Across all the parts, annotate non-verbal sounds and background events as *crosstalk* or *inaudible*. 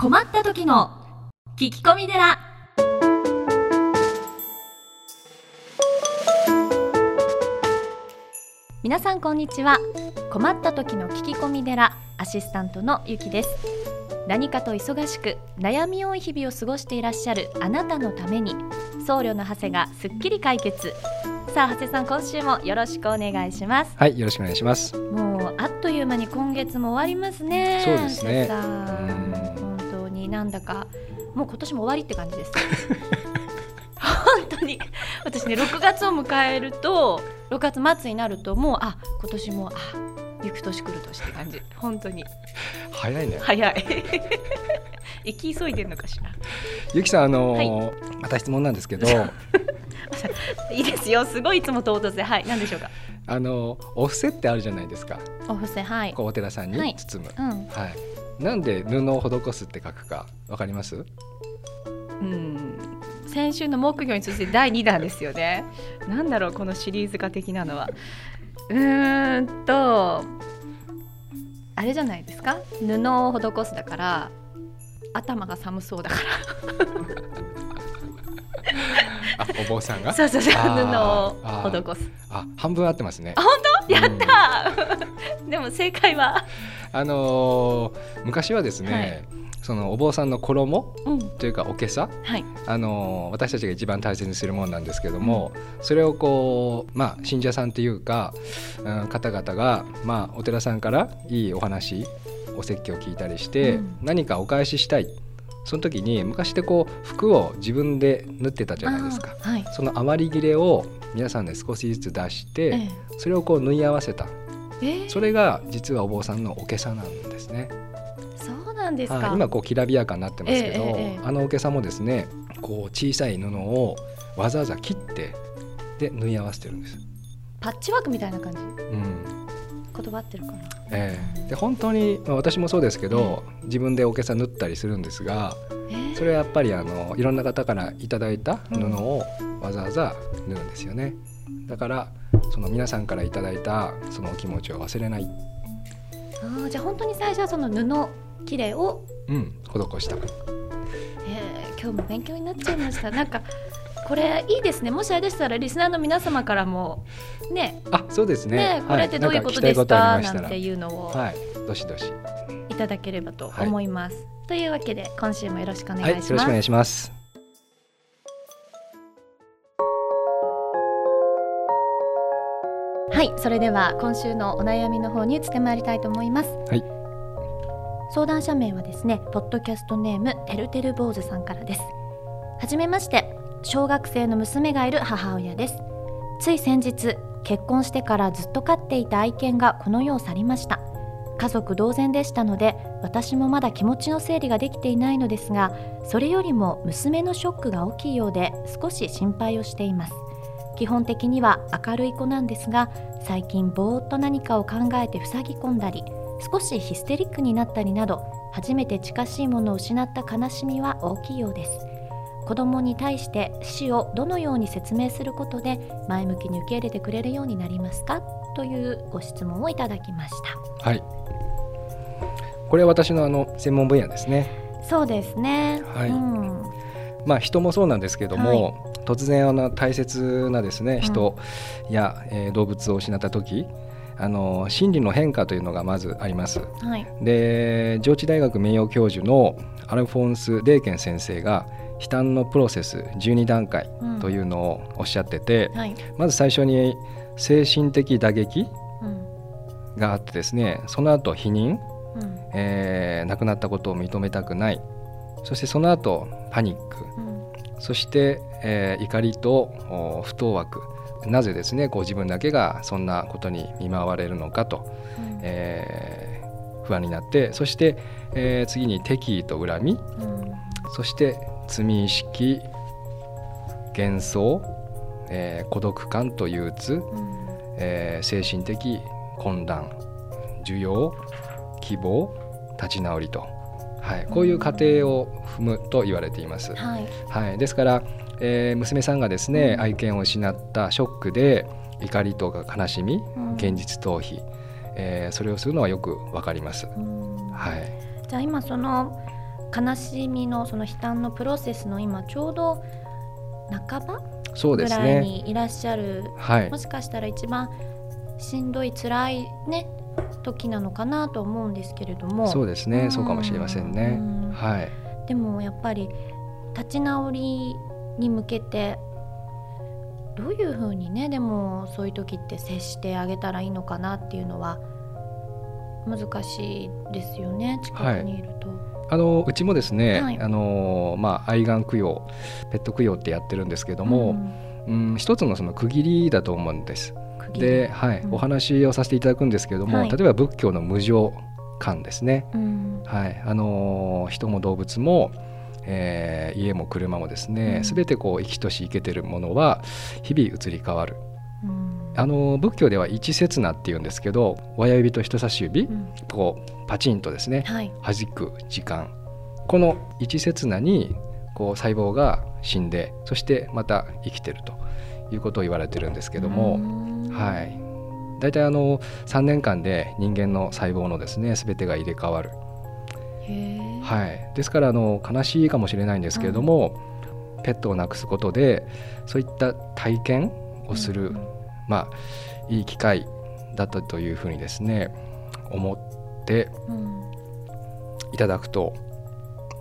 困った時の聞き込み寺。皆さんこんにちは。困った時の聞き込み寺アシスタントのゆきです。何かと忙しく悩み多い日々を過ごしていらっしゃるあなたのために僧侶の長谷がすっきり解決。さあ長谷さん今週もよろしくお願いします。はい、よろしくお願いします。もうあっという間に今月も終わりますね。そうですねなんだかもう今年も終わりって感じです。*laughs* 本当に。私ね6月を迎えると6月末になるともうあ今年もあ行く年来る年って感じ。本当に。早いね。早い。*laughs* 行き急いでるのかしら。ゆきさん、あのーまた質問なんですけど、*laughs* いいですよ。すごいいつも唐突で。はい何でしょうか。あのーお布施ってあるじゃないですか。お布施はい。こうお寺さんはい。に包む。うん。はい。なんで布を施すって書くかわかります？うん先週の木魚に続いて第2弾ですよね。なんだろうこのシリーズ化的なのは。うーんとあれじゃないですか？布を施すだから頭が寒そうだか *laughs* あ、お坊さんが？ら。そうそうそう布を施す。あ、半分合ってますね。あやうんったー *laughs* でも正解は、あのー昔はですね、そのお坊さんの衣うん。というかおけさ、はい。あのー私たちが一番大切にするものなんですけども、それをこうまあ信者さんというか、うん、方々がまあお寺さんからいいお話お説教を聞いたりして、うん。何かお返ししたい。その時に昔ってこう服を自分で縫ってたじゃないですか。はい。その余り切れを皆さんで少しずつ出して、え。それをこう縫い合わせたええーそれが実はお坊さんのおけさなんですね。そうなんですはいか。今こうきらびやかになってますけど、ええええあのおけさもですねこう小さい布をわざわざ切ってで縫い合わせてるんです。パッチワークみたいな感じ？うん言葉合ってるかな。ええで本当に、まあ、私もそうですけど、自分でおけさ縫ったりするんですがえーそれはやっぱりあのいろんな方からいただいた布をわざわざ縫うんですよね。だからその皆さんからいただいたそのお気持ちを忘れない、あーじゃあ本当に最初はその布切れをうん、施した。えー今日も勉強になっちゃいました。なんかこれいいですね。もしあれでしたらリスナーの皆様からもねあそうですねねこれってどういうことですか？聞きたいなんていうのをはいどしどしいただければと思います。というわけで今週もよろしくお願はいい、よします。ろしくお願いします。はい、それでは今週のお悩みの方に移ってまいりたいと思います。はい。相談者名はですね、ポッドキャストネームてるてる坊主さんからです。はじめまして、小学生の娘がいる母親です。つい先日、結婚してからずっと飼っていた愛犬がこの世を去りました。家族同然でしたので、私もまだ気持ちの整理ができていないのですが、それよりも娘のショックが大きいようで少し心配をしています。基本的には明るい子なんですが最近ぼーっと何かを考えて塞ぎ込んだり少しヒステリックになったりなど初めて近しいものを失った悲しみは大きいようです。子供に対して死をどのように説明することで前向きに受け入れてくれるようになりますか？というご質問をいただきました。はい。これは私のあの専門分野ですね。そうですね、はい。うん、まあ人もそうなんですけども、突然あの大切なですね人や、えー動物を失った時、あの心理の変化というのがまずあります。はい。で上智大学名誉教授のアルフォンス・デーケン先生が悲嘆のプロセス12段階うん。というのをおっしゃってて、はい、まず最初に精神的打撃うん。があってですねその後否認、うん。えー亡くなったことを認めたくないそしてその後パニック。うん。そして、えー怒りとお不当惑なぜですねこう自分だけがそんなことに見舞われるのかと、うん。えー不安になってそして、えー次に敵意と恨みうん。そして罪意識幻想、えー孤独感と憂鬱、うん。えー精神的混乱需要希望立ち直りと、はい、こういう過程を踏むと言われています。はい。はい、ですから、えー娘さんがですね、うん。愛犬を失ったショックで怒りとか悲しみうん。現実逃避、えーそれをするのはよくわかります。うん。はい、じゃあ今その悲しみのその悲嘆のプロセスの今ちょうど半ばぐらいそうですね。にいらっしゃる、はい。もしかしたら一番しんどい辛いね時なのかなと思うんですけれども。そうですね、うん。そうかもしれませんね。うんはい。でもやっぱり立ち直りに向けてどういうふうにねでもそういう時って接してあげたらいいのかなっていうのは難しいですよね近くにいると。あのうちもですね、はい。あのまあ愛玩供養ペット供養ってやってるんですけども、うん一つのその区切りだと思うんです。で、はいうん。お話をさせていただくんですけれども、はい。例えば仏教の無常観ですね、うん。はいあの人も動物も、えー家も車もですね、うん。すべてこう生きとし生けてるものは日々移り変わる。うん。あの仏教では一刹那っていうんですけど親指と人差し指、うん。こうパチンとですねはい。弾く時間。この一刹那にこう細胞が死んでそしてまた生きてるということを言われてるんですけども、うんはい。大体あの3年間で人間の細胞のですね全てが入れ替わる、はい、ですからあの悲しいかもしれないんですけれども、ペットを亡くすことでそういった体験をする、うんまあいい機会だったというふうにですね思ってうん。いただくと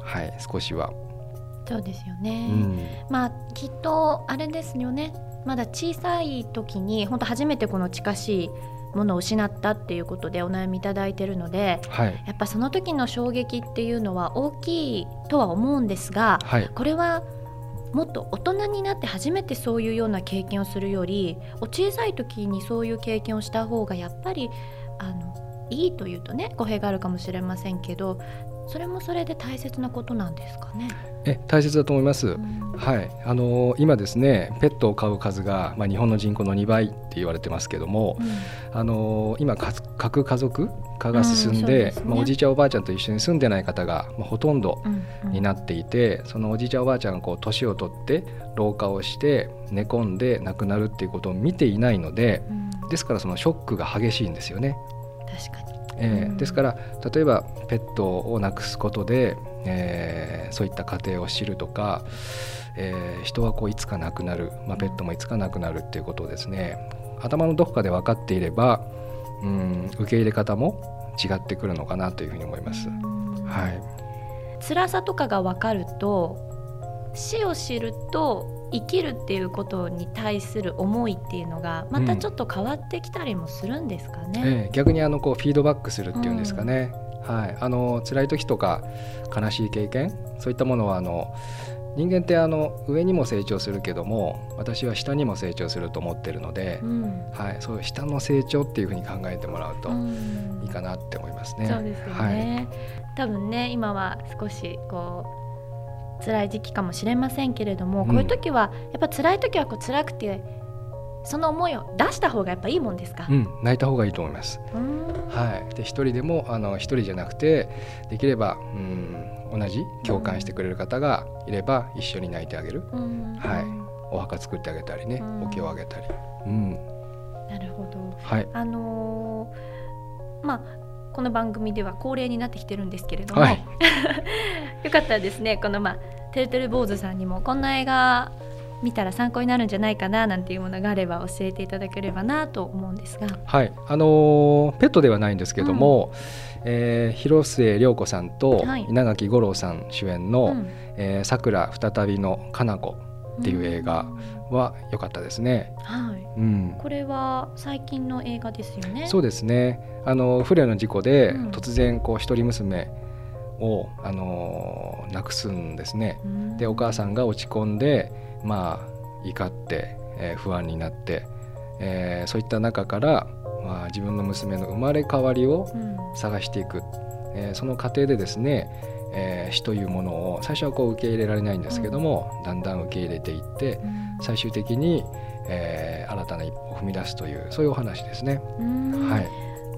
はい少しは、そうですようね。ん、まあきっとあれですよねまだ小さい時に本当初めてこの近しいものを失ったっていうことでお悩みいただいてるのではい。やっぱその時の衝撃っていうのは大きいとは思うんですがはい。これはもっと大人になって初めてそういうような経験をするよりお小さい時にそういう経験をした方がやっぱりあのいいというとね語弊があるかもしれませんけどそれもそれで大切なことなんですかね？え大切だと思います。うんはい、あの今ですねペットを飼う数が、まあ、日本の人口の2倍って言われてますけども、あの今か核家族化が進んうんで,、ねまあ、おじいちゃんおばあちゃんと一緒に住んでない方が、まあ、ほとんどうんうんになっていて、そのおじいちゃんおばあちゃんがこう年を取って老化をして寝込んで亡くなるっていうことを見ていないのでうんですからそのショックが激しいんですよね。確かに。うんえーですから例えばペットを亡くすことで、えーそういった過程を知るとか、えー人はこういつか亡くなる、まあ、ペットもいつか亡くなるっていうことをですね頭のどこかで分かっていれば、うん、受け入れ方も違ってくるのかなというふうに思います。はい、辛さとかが分かると死を知ると生きるっていうことに対する思いっていうのがまたちょっと変わってきたりもするんですかね。えー逆にあのこうフィードバックするっていうん。ですかね、はい、あの辛い時とか悲しい経験そういったものはあの人間ってあの上にも成長するけども私は下にも成長すると思ってるので、うん。はい、そういう下の成長っていうふうに考えてもらうとうん。いいかなって思いますね。そうですよね、多分ね今は少しこう辛い時期かもしれませんけれども、うん。こういう時はやっぱ辛い時はこう辛くてその思いを出した方がやっぱいいもんですか？はい、うん、泣いた方がいいと思います。うん。はい、で一人でもあの一人じゃなくてできれば、うん、同じ共感してくれる方がいれば一緒に泣いてあげる、うん。はい。お墓作ってあげたりね、うん。お経をあげたり、うん、なるほど。はい、あのーまあこの番組では恒例になってきてるんですけれども、はい *laughs* よかったらですね。このまあてるてる坊主さんにもこんな映画見たら参考になるんじゃないかななんていうものがあれば教えていただければなと思うんですが。はい、あのーペットではないんですけども、えー広末涼子さんとはい。稲垣吾郎さん主演のうん「えーさくら再びのかな子」っていう映画は良かったですね。はい、うん、これは最近の映画ですよね。そうですね。あの不慮の事故でうん。突然こう一人娘を、あのー亡くすんですね。うん。でお母さんが落ち込んでまあ怒って、えー不安になって、えーそういった中から、まあ、自分の娘の生まれ変わりをうん。探していく、えーその過程でですね、えー死というものを最初はこう受け入れられないんですけども、だんだん受け入れていってうん。最終的に、えー新たな一歩を踏み出すというそういうお話ですね。うん。はい、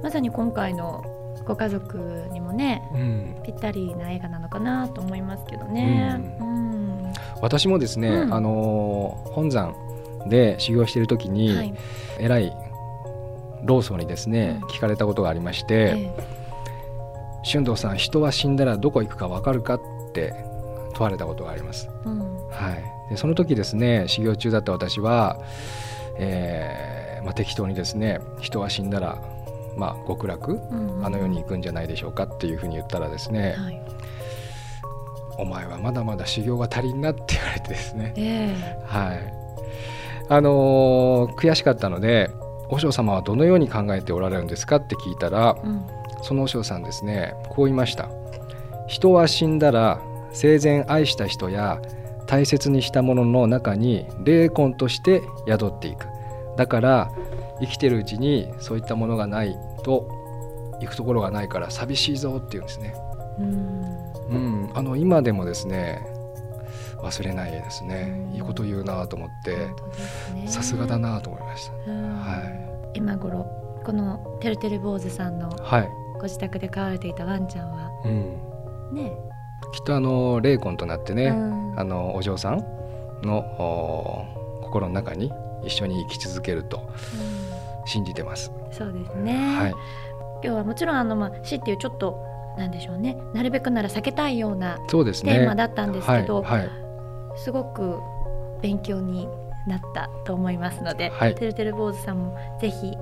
まさに今回のご家族にもねうん。ぴったりな映画なのかなと思いますけどね。ううん。私もですね、うん。あのー本山で修行している時に、はい。偉い老僧にですね、うん。聞かれたことがありましてえ「俊道さん人は死んだらどこ行くか分かるか?」って問われたことがあります。うん。はい、でその時ですね修行中だった私は、えーまあ、適当にですね人は死んだら、まあ、極楽うんあの世に行くんじゃないでしょうかっていうふうに言ったらですね、はい。お前はまだまだ修行が足りんなって言われてですね、ええ。はい。あのー悔しかったので和尚様はどのように考えておられるんですかって聞いたらうん。その和尚さんですねこう言いました。人は死んだら生前愛した人や大切にしたものの中に霊魂として宿っていく。だから生きてるうちにそういったものがないと行くところがないから寂しいぞっていうんですね、うん。うん、あの今でもですね忘れないですね。うん。いいこと言うなと思ってさすがだなと思いました。うん。は今頃このてるてる坊主さんのい、はい。ご自宅で飼われていたワンちゃんはうん、ね。きっとあの霊魂となってね、うん。あのお嬢さんのお心の中に一緒に生き続けると信じてます。うんそうですね、はい、今日はもちろんあの、まあ、死っていうちょっとなんでしょうね。なるべくなら避けたいようなそうですね。テーマだったんですけど、はい、はい、すごく勉強になったと思いますので、はい。てるてる坊主さんもぜひ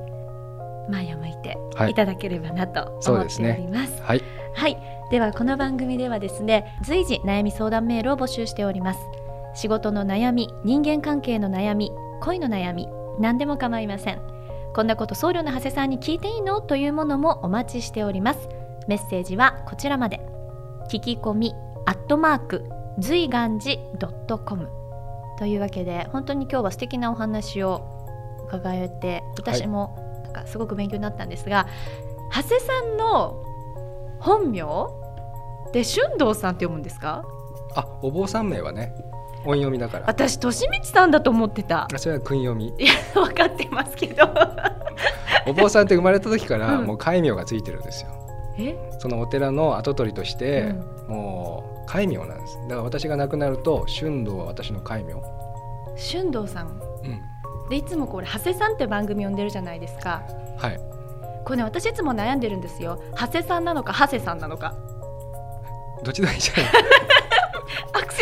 前を向いてはい。いただければなと思っております。はい、はい、ではこの番組ではですね随時悩み相談メールを募集しております。仕事の悩み人間関係の悩み恋の悩み何でも構いませんこんなこと僧侶の長谷さんに聞いていいの？というものもお待ちしております。メッセージはこちらまで。聞き込みアットマーク随願寺 .com というわけで本当に今日は素敵なお話を伺えて私もなんかすごく勉強になったんですが、長谷さんの本名で春道さんって読むんですか？あ、お坊さん名はね、音読みだから。私利光さんだと思ってたあそれは訓読み。いや分かってますけどお坊さんって生まれた時からうんもう戒名がついてるんですよ。え？そのお寺の跡取りとして、うんもう戒名なんです。だから私が亡くなると春道は私の戒名。春道さんうん、でいつもこれ長谷さんって番組呼んでるじゃないですかはい。これね私いつも悩んでるんですよ長谷さんなのか長谷さんなのかどっちでもいいじゃない。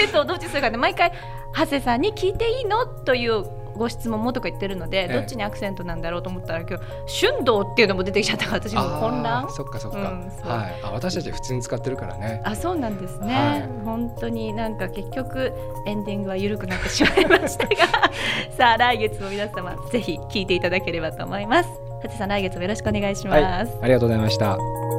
セをどっちするかで毎回長谷さんに聞いていいの？というご質問もとか言ってるので、ええどっちにアクセントなんだろうと思ったら今日春道っていうのも出てきちゃったから私もう混乱そっかそっか。うんはい。あ、私たち普通に使ってるからね。あそうなんですね、はい本当になんか結局エンディングは緩くなってしまいましたが *laughs* さあ来月も皆様ぜひ聞いていただければと思います。はてさん来月もよろしくお願いします。はい。ありがとうございました。